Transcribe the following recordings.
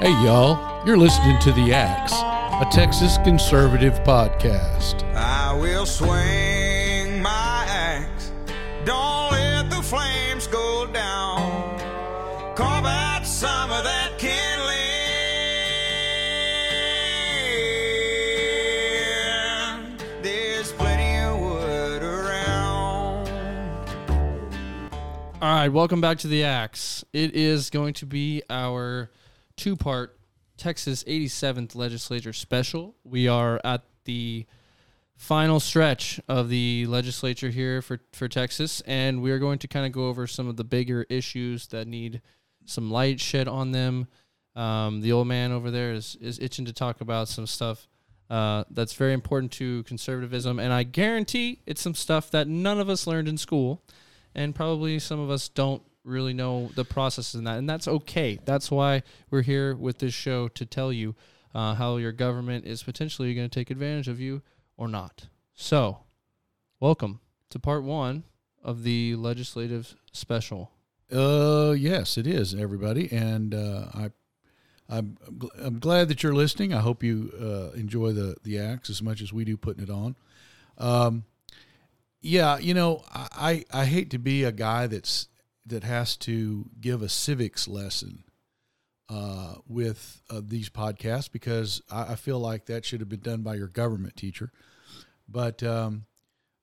Hey, y'all, you're listening to The Axe, a Texas conservative podcast. I will swing my axe. Don't let the flames go down. Carve out some of that kindling. There's plenty of wood around. All right, welcome back to the Axe. It is going to be our two part Texas 87th legislature special. We are at the final stretch of the legislature here for, for Texas, and we are going to kind of go over some of the bigger issues that need some light shed on them. Um, the old man over there is, is itching to talk about some stuff uh, that's very important to conservatism, and I guarantee it's some stuff that none of us learned in school and probably some of us don't really know the process in that, and that's okay. That's why we're here with this show to tell you uh, how your government is potentially going to take advantage of you or not. So, welcome to part one of the legislative special. Uh, yes, it is, everybody, and uh, I, I'm I'm glad that you're listening. I hope you uh, enjoy the the Axe as much as we do putting it on. Um, yeah, you know, I I hate to be a guy that's that has to give a civics lesson uh, with uh, these podcasts because I, I feel like that should have been done by your government teacher. But um,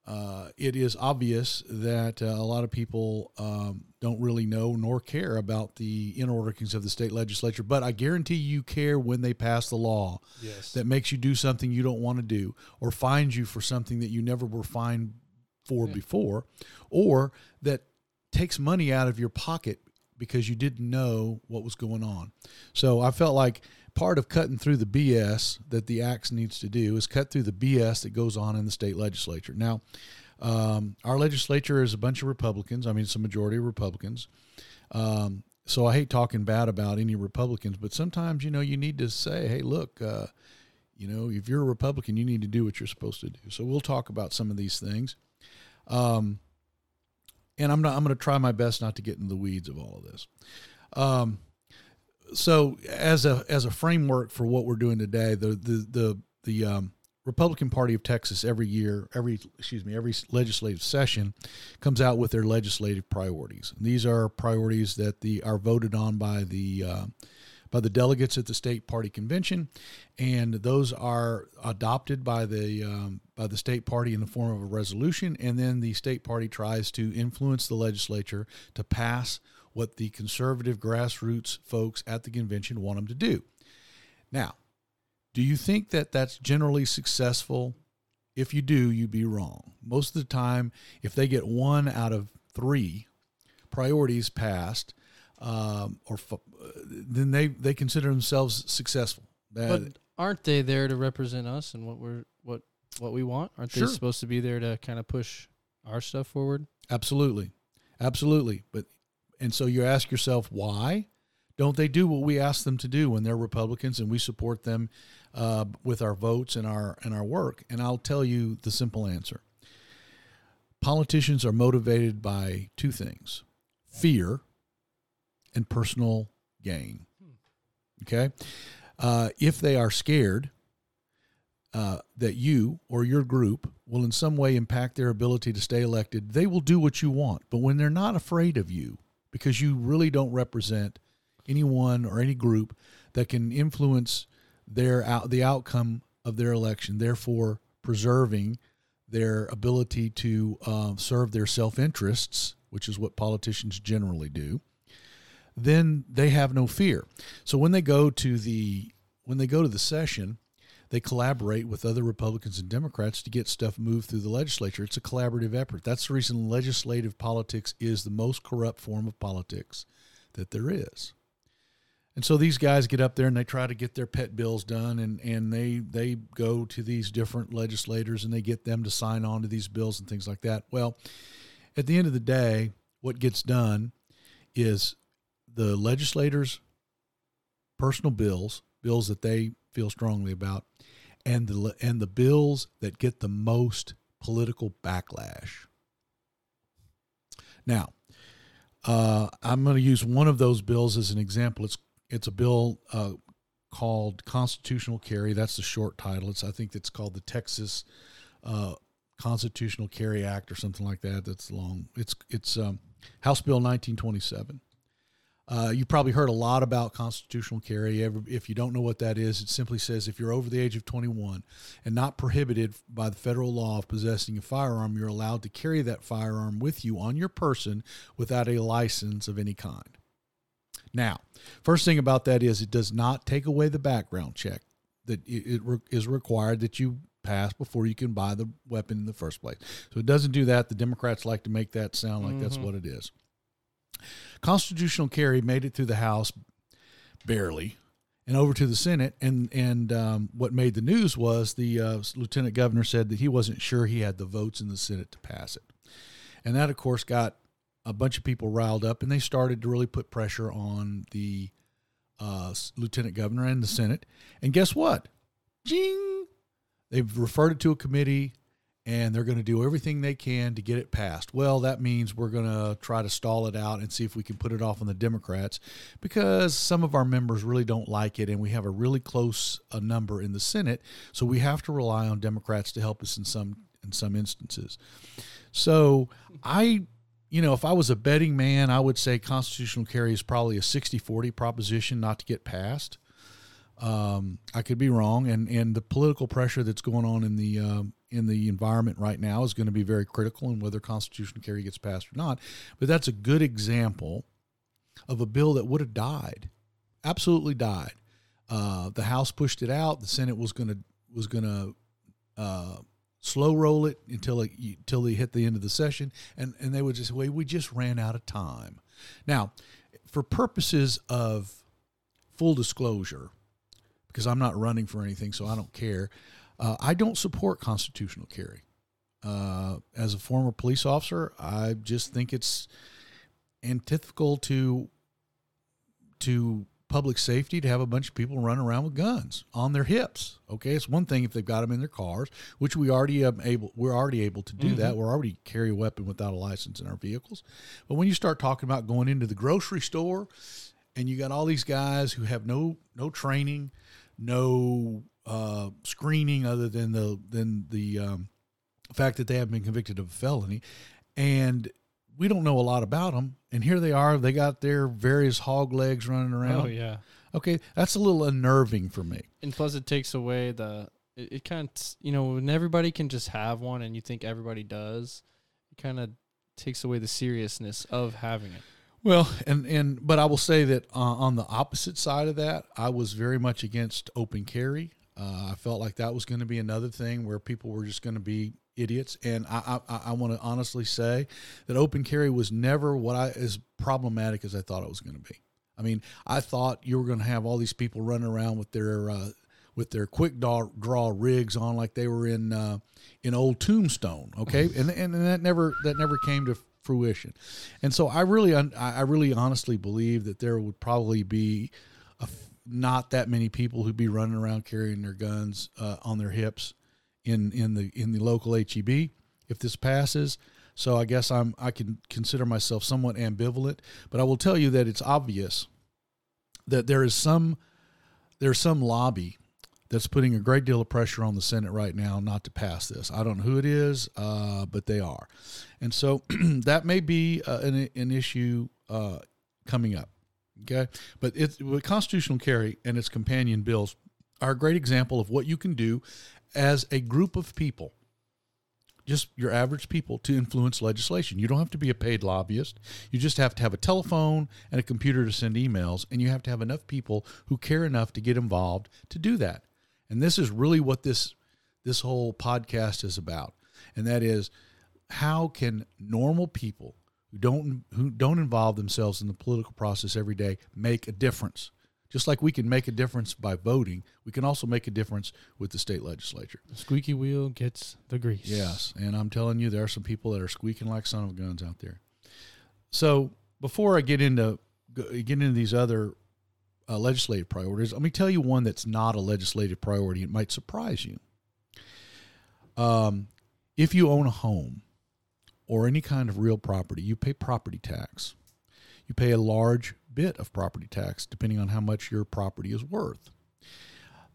uh, it is obvious that uh, a lot of people um, don't really know nor care about the inner workings of the state legislature. But I guarantee you care when they pass the law Yes. that makes you do something you don't want to do or fines you for something that you never were fined for before or that takes money out of your pocket because you didn't know what was going on. So I felt like part of cutting through the BS that the axe needs to do is cut through the BS that goes on in the state legislature. Now, um, our legislature is a bunch of Republicans. I mean, it's a majority of Republicans. Um, so I hate talking bad about any Republicans, but sometimes you know you need to say, "Hey, look, uh, you know, if you're a Republican, you need to do what you're supposed to do." So we'll talk about some of these things. Um, and I'm not. I'm going to try my best not to get into the weeds of all of this. Um, so as a as a framework for what we're doing today, the the the the um, Republican Party of Texas every year, every excuse me, every legislative session comes out with their legislative priorities. And these are priorities that the are voted on by the uh, by the delegates at the state party convention, and those are adopted by the um, by the state party in the form of a resolution, and then the state party tries to influence the legislature to pass what the conservative grassroots folks at the convention want them to do. Now, do you think that that's generally successful? If you do, you'd be wrong. Most of the time, if they get one out of three priorities passed, um, or f- then they they consider themselves successful. That- But aren't they there to represent us and what we're what what we want? Aren't Sure. they supposed to be there to kind of push our stuff forward? Absolutely. Absolutely. But and so you ask yourself why don't they do what we ask them to do when they're Republicans and we support them uh, with our votes and our and our work? And I'll tell you the simple answer. Politicians are motivated by two things: fear and personal gain. Okay, uh, if they are scared uh, that you or your group will in some way impact their ability to stay elected, they will do what you want. But when they're not afraid of you, because you really don't represent anyone or any group that can influence their out the outcome of their election, therefore preserving their ability to uh, serve their self interests, which is what politicians generally do, then they have no fear. So when they go to the when they go to the session, they collaborate with other Republicans and Democrats to get stuff moved through the legislature. It's a collaborative effort. That's the reason legislative politics is the most corrupt form of politics that there is. And so these guys get up there and they try to get their pet bills done and, and they they go to these different legislators and they get them to sign on to these bills and things like that. Well, at the end of the day, what gets done is the legislators' personal bills, bills that they feel strongly about, and the and the bills that get the most political backlash. Now, uh, I'm going to use one of those bills as an example. It's it's a bill uh, called constitutional carry. That's the short title. It's I think it's called the Texas uh, Constitutional Carry Act or something like that. That's long. It's it's um, House Bill 1927. Uh, you probably heard a lot about constitutional carry. If you don't know what that is, it simply says if you're over the age of 21 and not prohibited by the federal law of possessing a firearm, you're allowed to carry that firearm with you on your person without a license of any kind. Now, first thing about that is it does not take away the background check that it is required that you pass before you can buy the weapon in the first place. So it doesn't do that. The Democrats like to make that sound like mm-hmm. that's what it is. Constitutional carry made it through the House barely and over to the Senate. And and um, what made the news was the uh, lieutenant governor said that he wasn't sure he had the votes in the Senate to pass it, and that of course got a bunch of people riled up, and they started to really put pressure on the uh, lieutenant governor and the Senate. And guess what? Jing! They've referred it to a committee and they're going to do everything they can to get it passed. Well, that means we're going to try to stall it out and see if we can put it off on the Democrats because some of our members really don't like it and we have a really close uh, number in the Senate, so we have to rely on Democrats to help us in some in some instances. So, I you know, if I was a betting man, I would say constitutional carry is probably a 60-40 proposition not to get passed. Um, I could be wrong, and and the political pressure that's going on in the um, in the environment right now is going to be very critical in whether constitutional carry gets passed or not. But that's a good example of a bill that would have died, absolutely died. Uh, the House pushed it out. The Senate was going to was going to uh, slow roll it until it, until they hit the end of the session, and and they would just say, "We just ran out of time." Now, for purposes of full disclosure, because I'm not running for anything, so I don't care. Uh, I don't support constitutional carry. Uh, as a former police officer, I just think it's antithetical to to public safety to have a bunch of people run around with guns on their hips. Okay, it's one thing if they've got them in their cars, which we already able we're already able to do mm-hmm. that. We're already carry a weapon without a license in our vehicles. But when you start talking about going into the grocery store and you got all these guys who have no no training, no uh, screening other than the than the um, fact that they have been convicted of a felony, and we don't know a lot about them. And here they are; they got their various hog legs running around. Oh yeah. Okay, that's a little unnerving for me. And plus, it takes away the. It, it kind of you know when everybody can just have one, and you think everybody does, it kind of takes away the seriousness of having it. Well, and and but I will say that uh, on the opposite side of that, I was very much against open carry. Uh, I felt like that was going to be another thing where people were just going to be idiots. And I I, I want to honestly say that open carry was never what I as problematic as I thought it was going to be. I mean, I thought you were going to have all these people running around with their uh, with their quick draw, draw rigs on like they were in uh, in old Tombstone. Okay, and, and and that never that never came to fruition. And so I really, I really honestly believe that there would probably be a, not that many people who'd be running around carrying their guns uh, on their hips in in the in the local HEB if this passes. So I guess I'm I can consider myself somewhat ambivalent, but I will tell you that it's obvious that there is some there's some lobby that's putting a great deal of pressure on the Senate right now not to pass this. I don't know who it is, uh, but they are. And so that may be uh, an, an issue uh, coming up. Okay. But it's, with constitutional carry and its companion bills are a great example of what you can do as a group of people just your average people to influence legislation. You don't have to be a paid lobbyist. You just have to have a telephone and a computer to send emails, and you have to have enough people who care enough to get involved to do that. And this is really what this this whole podcast is about. And that is how can normal people who don't who don't involve themselves in the political process every day make a difference? Just like we can make a difference by voting, we can also make a difference with the state legislature. The squeaky wheel gets the grease. Yes, and I'm telling you, there are some people that are squeaking like son of guns out there. So before I get into get into these other uh, legislative priorities. Let me tell you one that's not a legislative priority. It might surprise you. Um, if you own a home or any kind of real property, you pay property tax. You pay a large bit of property tax depending on how much your property is worth.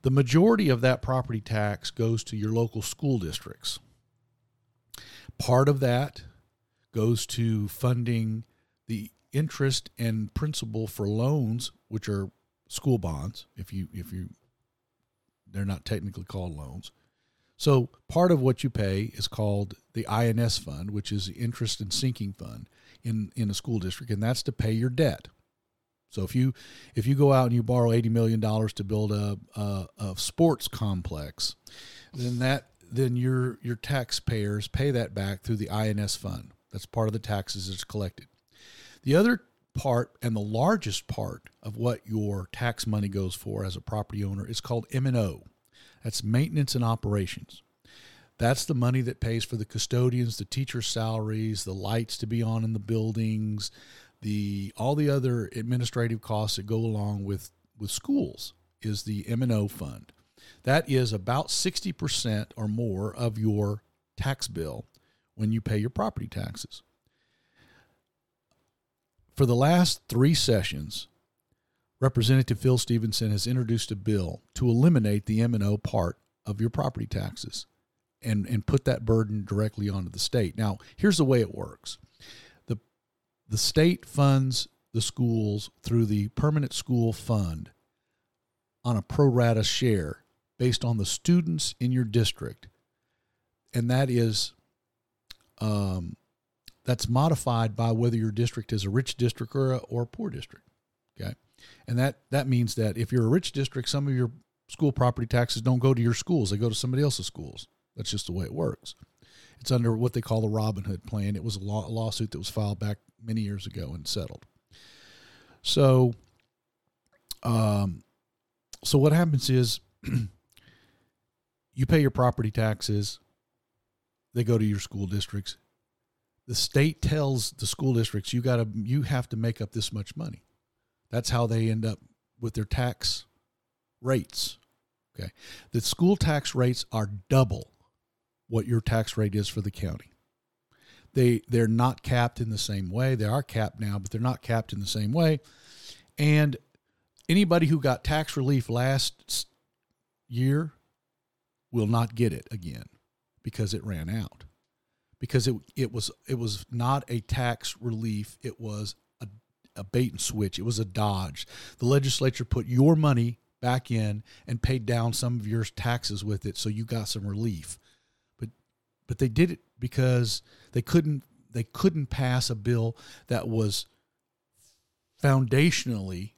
The majority of that property tax goes to your local school districts. Part of that goes to funding the interest and principal for loans, which are school bonds. If you if you they're not technically called loans. So part of what you pay is called the I&S fund, which is the interest and sinking fund in in a school district, and that's to pay your debt. So if you if you go out and you borrow eighty million dollars to build a, a, a sports complex, then that then your your taxpayers pay that back through the I&S fund. That's part of the taxes that's collected. The other part and the largest part of what your tax money goes for as a property owner is called M&O. That's maintenance and operations. That's the money that pays for the custodians, the teachers' salaries, the lights to be on in the buildings, the all the other administrative costs that go along with with schools is the M&O fund. That is about 60% or more of your tax bill when you pay your property taxes. For the last 3 sessions, Representative Phil Stephenson has introduced a bill to eliminate the M&O part of your property taxes and, and put that burden directly onto the state. Now, here's the way it works. The the state funds the schools through the permanent school fund on a pro rata share based on the students in your district. And that is um, that's modified by whether your district is a rich district or a, or a poor district. Okay. And that, that means that if you're a rich district, some of your school property taxes don't go to your schools, they go to somebody else's schools. That's just the way it works. It's under what they call the Robin Hood plan. It was a law, lawsuit that was filed back many years ago and settled. So, um, so what happens is you pay your property taxes, they go to your school districts. The state tells the school districts you got to you have to make up this much money. That's how they end up with their tax rates. Okay. The school tax rates are double what your tax rate is for the county. They they're not capped in the same way. They are capped now, but they're not capped in the same way. And anybody who got tax relief last year will not get it again because it ran out. Because it it was it was not a tax relief, it was a, a bait and switch. It was a dodge. The legislature put your money back in and paid down some of your taxes with it so you got some relief. But but they did it because they couldn't they couldn't pass a bill that was foundationally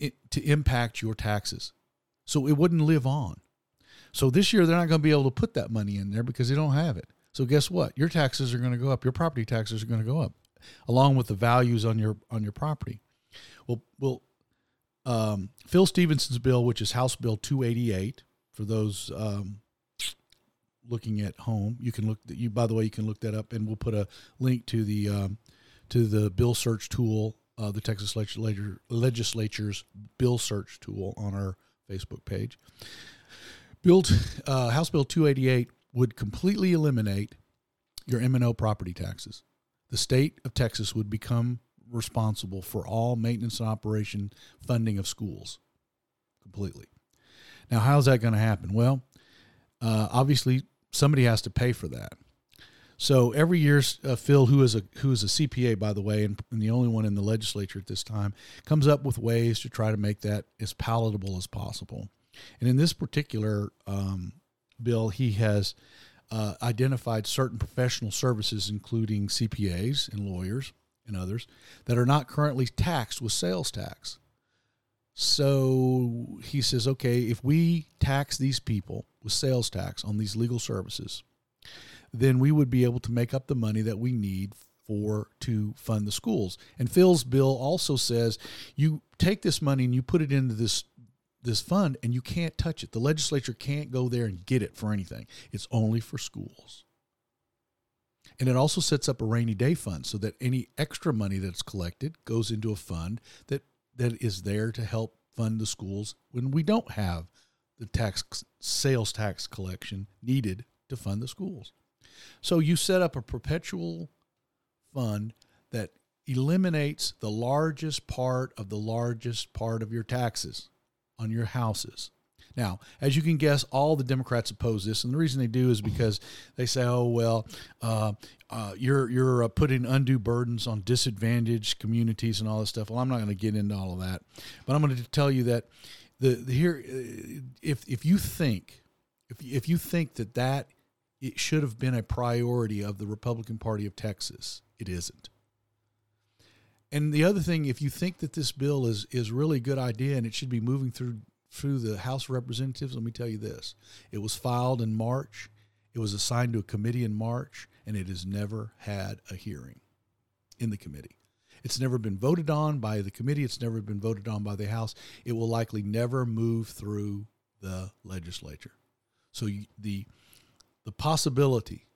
it, to impact your taxes. So it wouldn't live on. So this year they're not going to be able to put that money in there because they don't have it. So guess what? Your taxes are going to go up. Your property taxes are going to go up, along with the values on your on your property. Well, well, um, Phil Stephenson's bill, which is House Bill 288, for those um, looking at home, you can look. You by the way, you can look that up, and we'll put a link to the um, to the bill search tool, uh, the Texas legislature legislature's bill search tool on our Facebook page. Built uh, House Bill 288 would completely eliminate your M&O property taxes. The state of Texas would become responsible for all maintenance and operation funding of schools completely. Now, how's that going to happen? Well, uh, obviously, somebody has to pay for that. So every year, uh, Phil, who is a who is a CPA by the way, and, and, the only one in the legislature at this time, comes up with ways to try to make that as palatable as possible. And in this particular um, bill, he has uh, identified certain professional services, including CPAs and lawyers and others, that are not currently taxed with sales tax. So he says, okay, if we tax these people with sales tax on these legal services, then we would be able to make up the money that we need for to fund the schools. And Phil's bill also says you take this money and you put it into this this fund and you can't touch it. The legislature can't go there and get it for anything. It's only for schools. And it also sets up a rainy day fund so that any extra money that's collected goes into a fund that that is there to help fund the schools when we don't have the tax sales tax collection needed to fund the schools. So you set up a perpetual fund that eliminates the largest part of the largest part of your taxes on your houses. Now, as you can guess, all the Democrats oppose this, and the reason they do is because they say, "Oh well, uh, uh, you're you're uh, putting undue burdens on disadvantaged communities and all this stuff." Well, I'm not going to get into all of that, but I'm going to tell you that the, the here, uh, if if you think if if you think that that it should have been a priority of the Republican Party of Texas, it isn't. And the other thing, if you think that this bill is is really a good idea and it should be moving through through the House of Representatives, let me tell you this: it was filed in March, it was assigned to a committee in March, and it has never had a hearing in the committee. It's never been voted on by the committee. It's never been voted on by the House. It will likely never move through the legislature. So you, the the possibility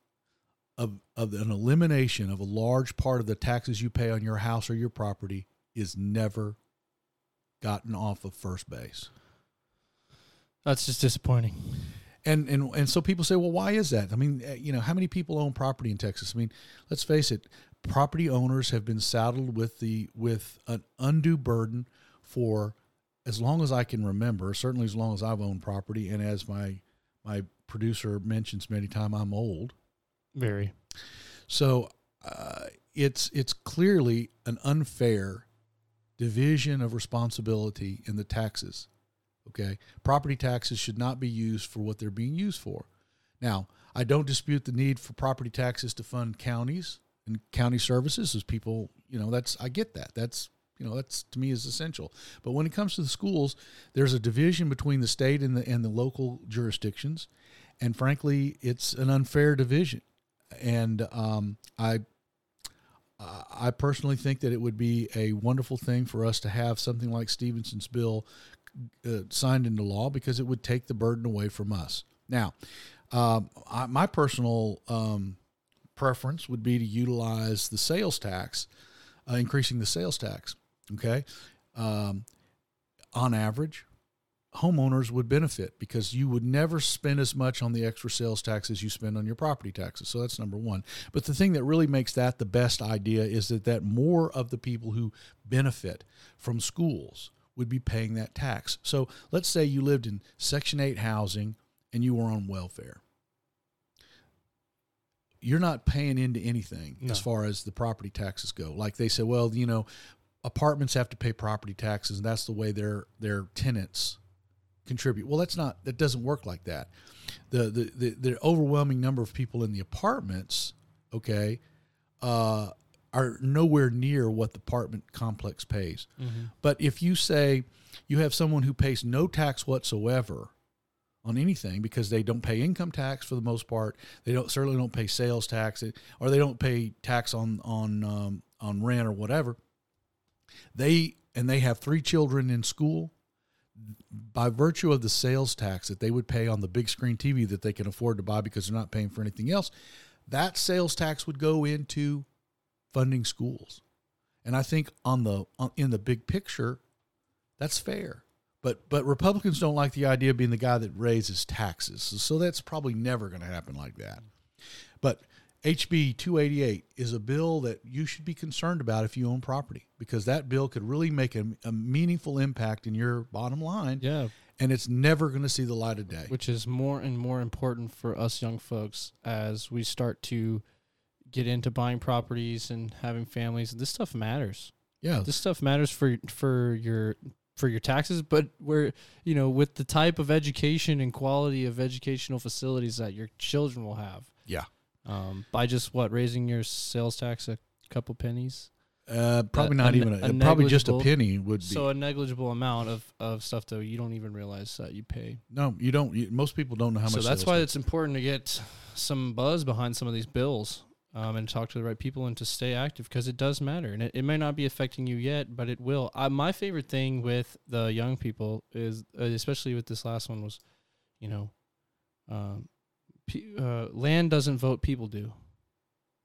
of of an elimination of a large part of the taxes you pay on your house or your property is never gotten off of first base. That's just disappointing. And and and so people say, well, why is that? I mean, uh, you know, how many people own property in Texas? I mean, let's face it, property owners have been saddled with the with an undue burden for as long as I can remember, certainly as long as I've owned property, and as my my producer mentions many times, I'm old. Very. So uh, it's it's clearly an unfair division of responsibility in the taxes. Okay, property taxes should not be used for what they're being used for. Now, I don't dispute the need for property taxes to fund counties and county services, as people, you know, that's I get that. That's you know that's to me is essential. But when it comes to the schools, there's a division between the state and the and the local jurisdictions, and frankly, it's an unfair division. And um, I I personally think that it would be a wonderful thing for us to have something like Stephenson's bill uh, signed into law because it would take the burden away from us. Now, um, I, my personal um, preference would be to utilize the sales tax, uh, increasing the sales tax. Okay, um, on average, homeowners would benefit because you would never spend as much on the extra sales tax as you spend on your property taxes. So that's number one. But the thing that really makes that the best idea is that that more of the people who benefit from schools would be paying that tax. So let's say you lived in Section 8 housing and you were on welfare. You're not paying into anything No. as far as the property taxes go. Like they said, well, you know, apartments have to pay property taxes, and that's the way their their tenants contribute. Well, that's not that doesn't work like that. The the the, the overwhelming number of people in the apartments, okay, uh, are nowhere near what the apartment complex pays. But if you say you have someone who pays no tax whatsoever on anything because they don't pay income tax for the most part, they don't certainly don't pay sales tax, or they don't pay tax on on um, on rent or whatever. They and they have three children in school. By virtue of the sales tax that they would pay on the big screen TV that they can afford to buy because they're not paying for anything else, that sales tax would go into funding schools. And I think on the on, in the big picture, that's fair. But but Republicans don't like the idea of being the guy that raises taxes. So that's probably never going to happen like that. But HB 288 is a bill that you should be concerned about if you own property because that bill could really make a, a meaningful impact in your bottom line. Yeah. And it's never going to see the light of day. Which is more and more important for us young folks as we start to get into buying properties and having families. This stuff matters. Yeah. This stuff matters for for your for your taxes, but where you know with the type of education and quality of educational facilities that your children will have. Yeah. Um, by just what raising your sales tax a couple pennies. Uh, probably a- not a- even a probably just a penny would be. So a negligible amount of, of stuff though you don't even realize that you pay. no, you don't. You, most people don't know how so much. So that's why tax- it's important to get some buzz behind some of these bills um, and talk to the right people and to stay active because it does matter and it, it may not be affecting you yet but it will uh, my favorite thing with the young people is uh, especially with this last one was you know um, uh, land doesn't vote people do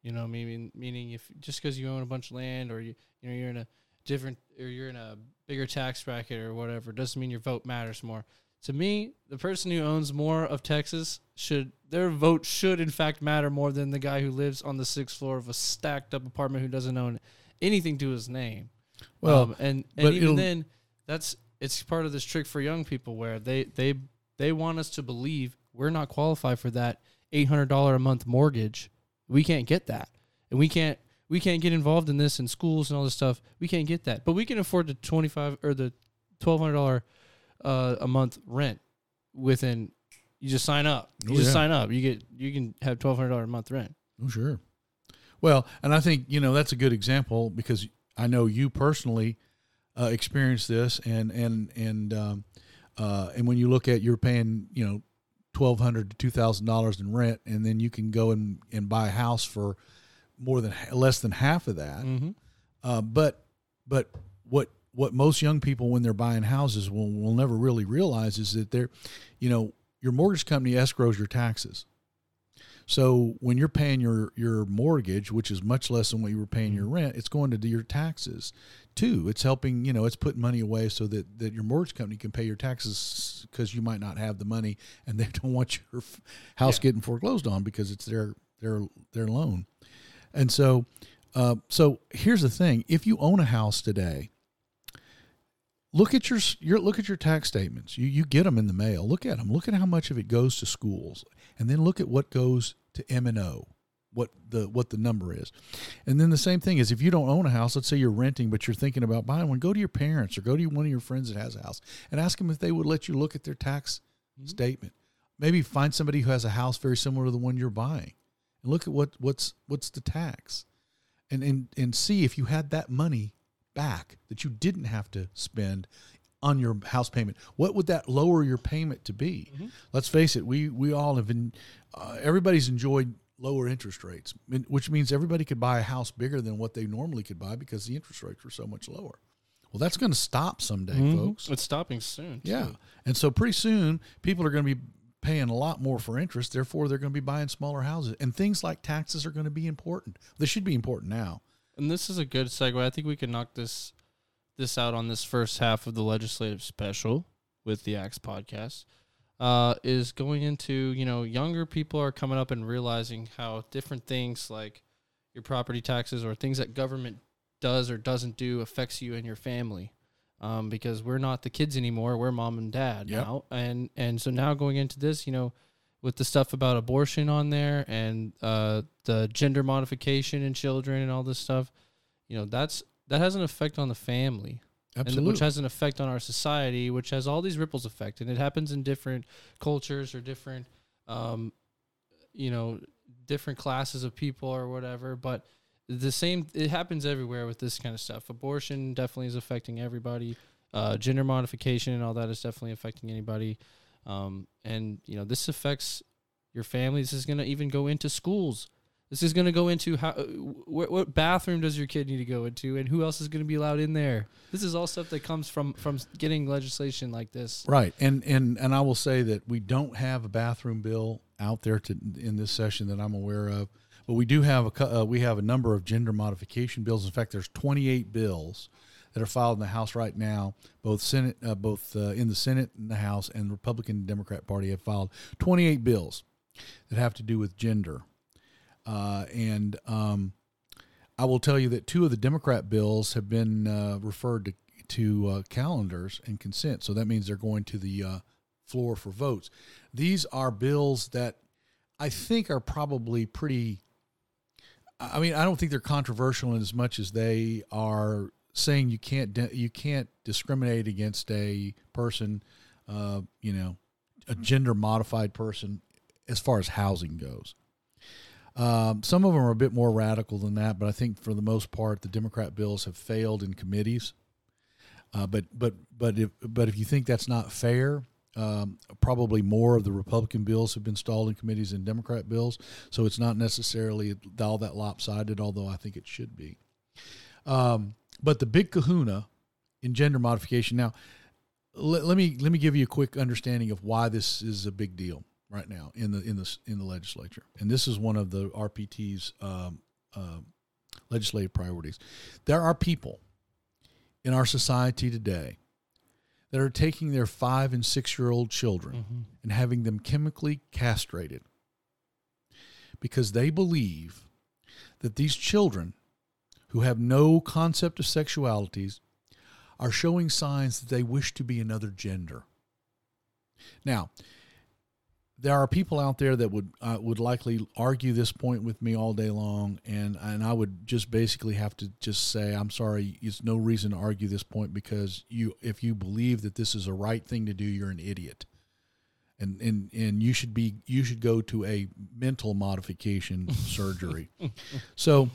you know meaning meaning if just because you own a bunch of land or you you know you're in a different or you're in a bigger tax bracket or whatever doesn't mean your vote matters more to me, the person who owns more of Texas should their vote should in fact matter more than the guy who lives on the sixth floor of a stacked up apartment who doesn't own anything to his name. Well, Um, and and even then, that's it's part of this trick for young people where they they they want us to believe we're not qualified for that eight hundred dollar a month mortgage. We can't get that, and we can't we can't get involved in this in schools and all this stuff. We can't get that, but we can afford the twenty five or the twelve hundred dollar uh, a month rent within. You just sign up. You Oh, just yeah. sign up. You get you can have twelve hundred dollar a month rent. Oh, sure. Well, and I think you know that's a good example because I know you personally uh, experienced this, and and and um, uh, and when you look at you're paying you know twelve hundred to two thousand dollars in rent, and then you can go and and buy a house for more than less than half of that. Mm-hmm. Uh, but but what what most young people when they're buying houses will will never really realize is that they're, you know, your mortgage company escrows your taxes. So when you're paying your your mortgage, which is much less than what you were paying your rent, it's going to do your taxes too. It's helping, you know, it's putting money away so that that your mortgage company can pay your taxes because you might not have the money and they don't want your house getting foreclosed on because it's their their their loan. And so uh, so here's the thing: if you own a house today, look at your, your look at your tax statements. You you get them in the mail. Look at them. Look at how much of it goes to schools, and then look at what goes to M and O. What the what the number is, and then the same thing is if you don't own a house, let's say you're renting, but you're thinking about buying one, go to your parents or go to one of your friends that has a house and ask them if they would let you look at their tax statement. Maybe find somebody who has a house very similar to the one you're buying, and look at what what's what's the tax and and and see if you had that money back that you didn't have to spend on your house payment. What would that lower your payment to be? Let's face it, we we all have been uh, everybody's enjoyed lower interest rates, which means everybody could buy a house bigger than what they normally could buy because the interest rates were so much lower. Well, that's going to stop someday, mm-hmm. folks. It's stopping soon. Yeah. And so pretty soon people are going to be paying a lot more for interest. Therefore, they're going to be buying smaller houses. And things like taxes are going to be important. They should be important now. And this is a good segue. I think we can knock this this out on this first half of the legislative special with the Axe podcast. Uh, is going into you know younger people are coming up and realizing how different things like your property taxes or things that government does or doesn't do affects you and your family. Um, because we're not the kids anymore, we're mom and dad Yep. now, and and so now going into this, you know, with the stuff about abortion on there and uh, the gender modification in children and all this stuff, you know, that's that has an effect on the family, Absolutely. which has an effect on our society, which has all these ripples effect, and it happens in different cultures or different, um, you know, different classes of people or whatever. But the same, it happens everywhere with this kind of stuff. Abortion definitely is affecting everybody. Uh, gender modification and all that is definitely affecting anybody. Um, and you know, this affects your family. This is going to even go into schools. This is going to go into how what, what bathroom does your kid need to go into, and who else is going to be allowed in there. This is all stuff that comes from from getting legislation like this. Right, and and and I will say that we don't have a bathroom bill out there to in this session that I'm aware of, but we do have a uh, we have a number of gender modification bills. In fact, there's 28 bills that are filed in the House right now. Both Senate, uh, both uh, in the Senate and the House, and the Republican and Democrat Party have filed 28 bills that have to do with gender. Uh, and um, I will tell you that two of the Democrat bills have been uh, referred to to uh, calendars and consent. So that means they're going to the uh, floor for votes. These are bills that I think are probably pretty. I mean, I don't think they're controversial in as much as they are saying you can't you can't discriminate against a person, uh, you know, a gender modified person as far as housing goes. Um, some of them are a bit more radical than that, but I think for the most part, the Democrat bills have failed in committees. Uh, but but but if but if you think that's not fair, um, probably more of the Republican bills have been stalled in committees than Democrat bills. So it's not necessarily all that lopsided, although I think it should be. Um, but the big Kahuna in gender modification. Now, let, let me let me give you a quick understanding of why this is a big deal right now in the in the in the legislature, and this is one of the RPT's um, uh, legislative priorities. There are people in our society today that are taking their five and six year old children and having them chemically castrated because they believe that these children who have no concept of sexualities are showing signs that they wish to be another gender. Now, there are people out there that would uh, would likely argue this point with me all day long, and and I would just basically have to just say, I'm sorry, it's no reason to argue this point because you if you believe that this is a right thing to do, you're an idiot, and and and you should be you should go to a mental modification surgery. So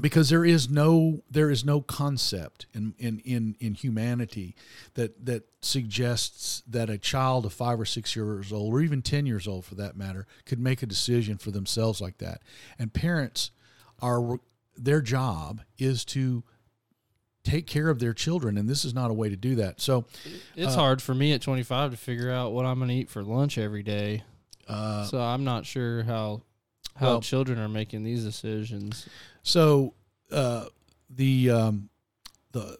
because there is no there is no concept in, in in in humanity that that suggests that a child of five or six years old or even ten years old for that matter could make a decision for themselves like that and parents are their job is to take care of their children and this is not a way to do that so It's Uh, hard for me at 25 to figure out what I'm going to eat for lunch every day. uh, so I'm not sure how how well- children are making these decisions. So uh, the um, the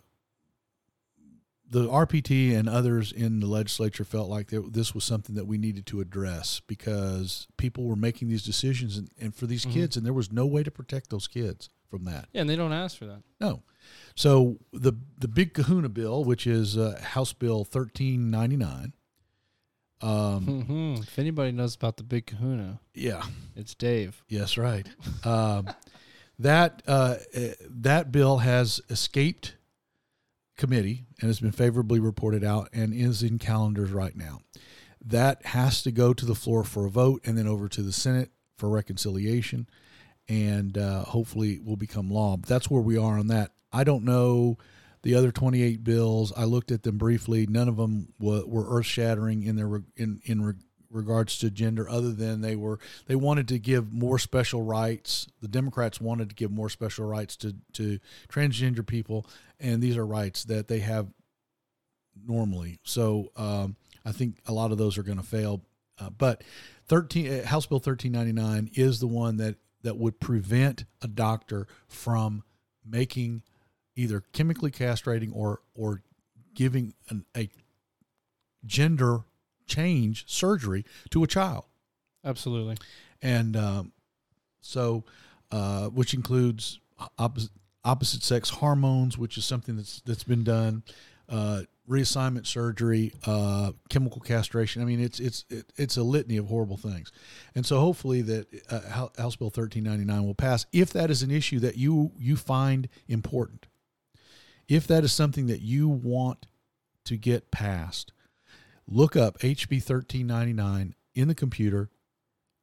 the RPT and others in the legislature felt like that this was something that we needed to address because people were making these decisions and, and for these Mhm. kids, and there was no way to protect those kids from that. Yeah, and they don't ask for that. No. So the the big Kahuna bill, which is uh, House Bill thirteen ninety nine. Um, hmm If anybody knows about the big kahuna, yeah, it's Dave. Yes, right. um, that uh, uh, that bill has escaped committee and has been favorably reported out and is in calendars right now. That has to go to the floor for a vote and then over to the Senate for reconciliation, and uh, hopefully will become law. But that's where we are on that. I don't know the other 28 bills. I looked at them briefly. None of them were, were earth shattering in their in in regards to gender, other than they were they wanted to give more special rights. The Democrats wanted to give more special rights to to transgender people, and these are rights that they have normally. So um, I think a lot of those are going to fail. Uh, but thirteen uh, House Bill thirteen ninety nine is the one that that would prevent a doctor from making either chemically castrating or or giving an, a gender change surgery to a child. Absolutely. and um, so uh, which includes opposite, opposite sex hormones which is something that's that's been done uh, reassignment surgery uh, chemical castration. I mean it's it's it, it's a litany of horrible things. And so hopefully that uh, house bill 1399 will pass if that is an issue that you you find important. If that is something that you want to get passed look up hb 1399 in the computer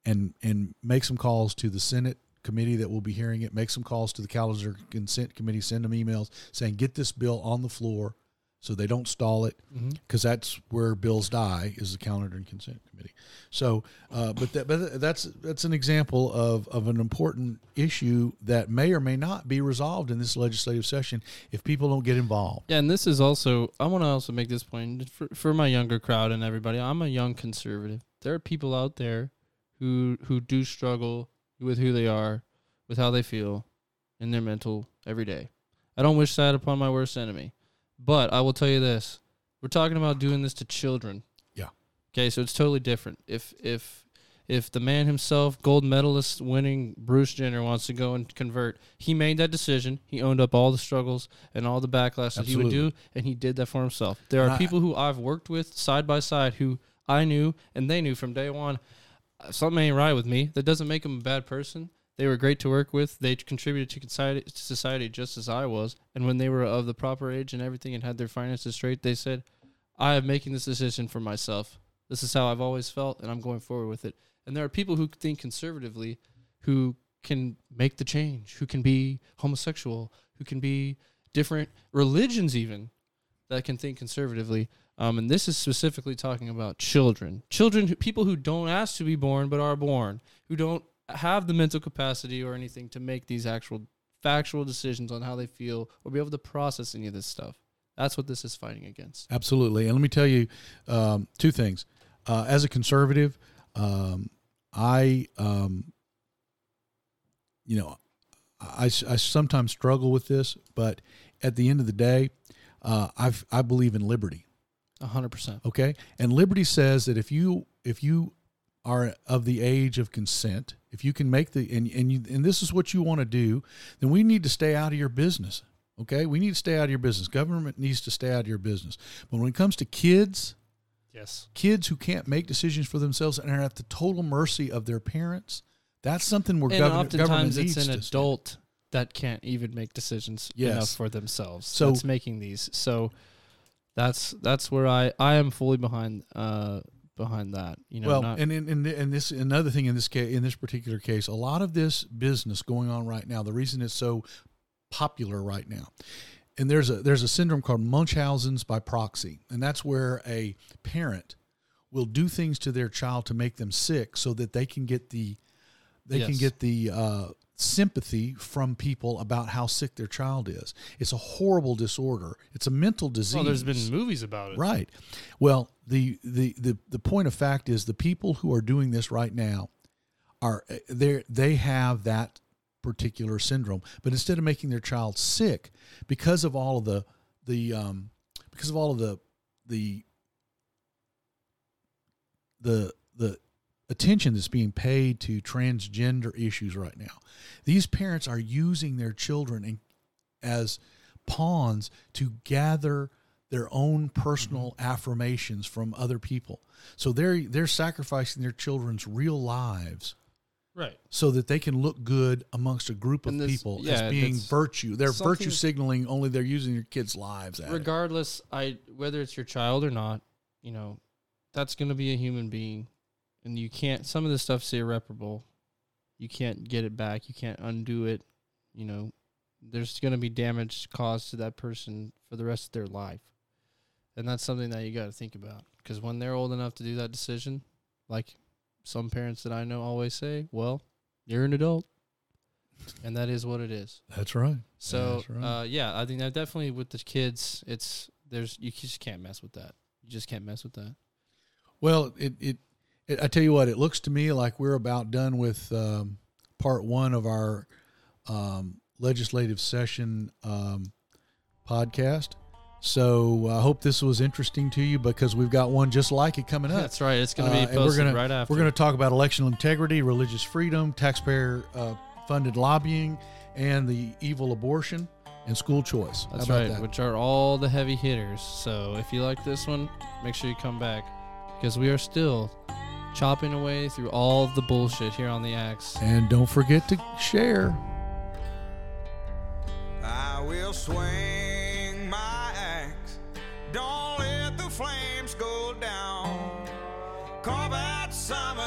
and and make some calls to the Senate committee that will be hearing it. Make some calls to the calendar consent committee. Send them emails saying get this bill on the floor so they don't stall it because that's where bills die is the calendar and consent committee. So, uh, but that but that's that's an example of of an important issue that may or may not be resolved in this legislative session if people don't get involved. Yeah, and this is also I want to also make this point for for my younger crowd and everybody. I'm a young conservative. There are people out there who who do struggle with who they are, with how they feel, in their mental every day. I don't wish that upon my worst enemy, but I will tell you this: we're talking about doing this to children. Yeah. Okay, so it's totally different. If if if the man himself, gold medalist winning Bruce Jenner, wants to go and convert, he made that decision. He owned up all the struggles and all the backlash that he would do, and he did that for himself. There are I- people who I've worked with side by side who I knew and they knew from day one. Something ain't right with me. That doesn't make him a bad person. They were great to work with. They contributed to society, just as I was. And when they were of the proper age and everything and had their finances straight, they said, I am making this decision for myself. This is how I've always felt, and I'm going forward with it. And there are people who think conservatively who can make the change, who can be homosexual, who can be different religions, even that can think conservatively. Um, and this is specifically talking about children, children, who, people who don't ask to be born but are born, who don't have the mental capacity or anything to make these actual factual decisions on how they feel or be able to process any of this stuff. That's what this is fighting against. Absolutely. And let me tell you um, two things. Uh, as a conservative, um, I, um, you know, I, I sometimes struggle with this, but at the end of the day, uh, I've, I believe in liberty. A hundred percent. Okay. And liberty says that if you, if you are of the age of consent, if you can make the and and you and this is what you want to do, then we need to stay out of your business. Okay, we need to stay out of your business. Government needs to stay out of your business. But when it comes to kids, Yes. kids who can't make decisions for themselves and are at the total mercy of their parents, that's something where And government, government oftentimes it's needs an adult that can't even make decisions Yes. enough for themselves. So- that's making these. So that's that's where I I am fully behind uh behind that. You know, well, not, and and and this another thing in this case, in this particular case, a lot of this business going on right now. The reason it's so popular right now, and there's a there's a syndrome called Munchausen's by proxy, and that's where a parent will do things to their child to make them sick, so that they can get the they can get the uh, sympathy from people about how sick their child is. It's a horrible disorder. It's a mental disease. well, there's been movies about it. Right. Well, the, the the the point of fact is the people who are doing this right now are they they have that particular syndrome, but instead of making their child sick because of all of the the um because of all of the the the the attention that's being paid to transgender issues right now. These parents are using their children as pawns to gather their own personal mm-hmm. affirmations from other people. So they're they're sacrificing their children's real lives Right. so that they can look good amongst a group of this- people yeah, as being virtue. They're virtue signaling only they're using your kids' lives at it. Regardless, I whether it's your child or not, you know, that's going to be a human being, and you can't. Some of this stuff's irreparable. You can't get it back. You can't undo it. You know, there's going to be damage caused to that person for the rest of their life, and that's something that you got to think about. Because when they're old enough to do that decision, like some parents that I know always say, "Well, you're an adult," and that is what it is. That's right. So That's right. uh, yeah, I think that definitely with the kids, it's there's you just can't mess with that. You just can't mess with that. Well, it, it, it I tell you what, it looks to me like we're about done with um, part one of our um, legislative session um, podcast. So I hope this was interesting to you because we've got one just like it coming up. That's right. It's going Uh, to be and posted we're gonna, right after. We're going to talk about electional integrity, religious freedom, taxpayer uh, funded lobbying, and the evil abortion and school choice. That's right, that? which are all the heavy hitters. So if you like this one, make sure you come back because we are still chopping away through all the bullshit here on the axe. And don't forget to share. I will swing my axe. Don't let the flames go down. Carve out some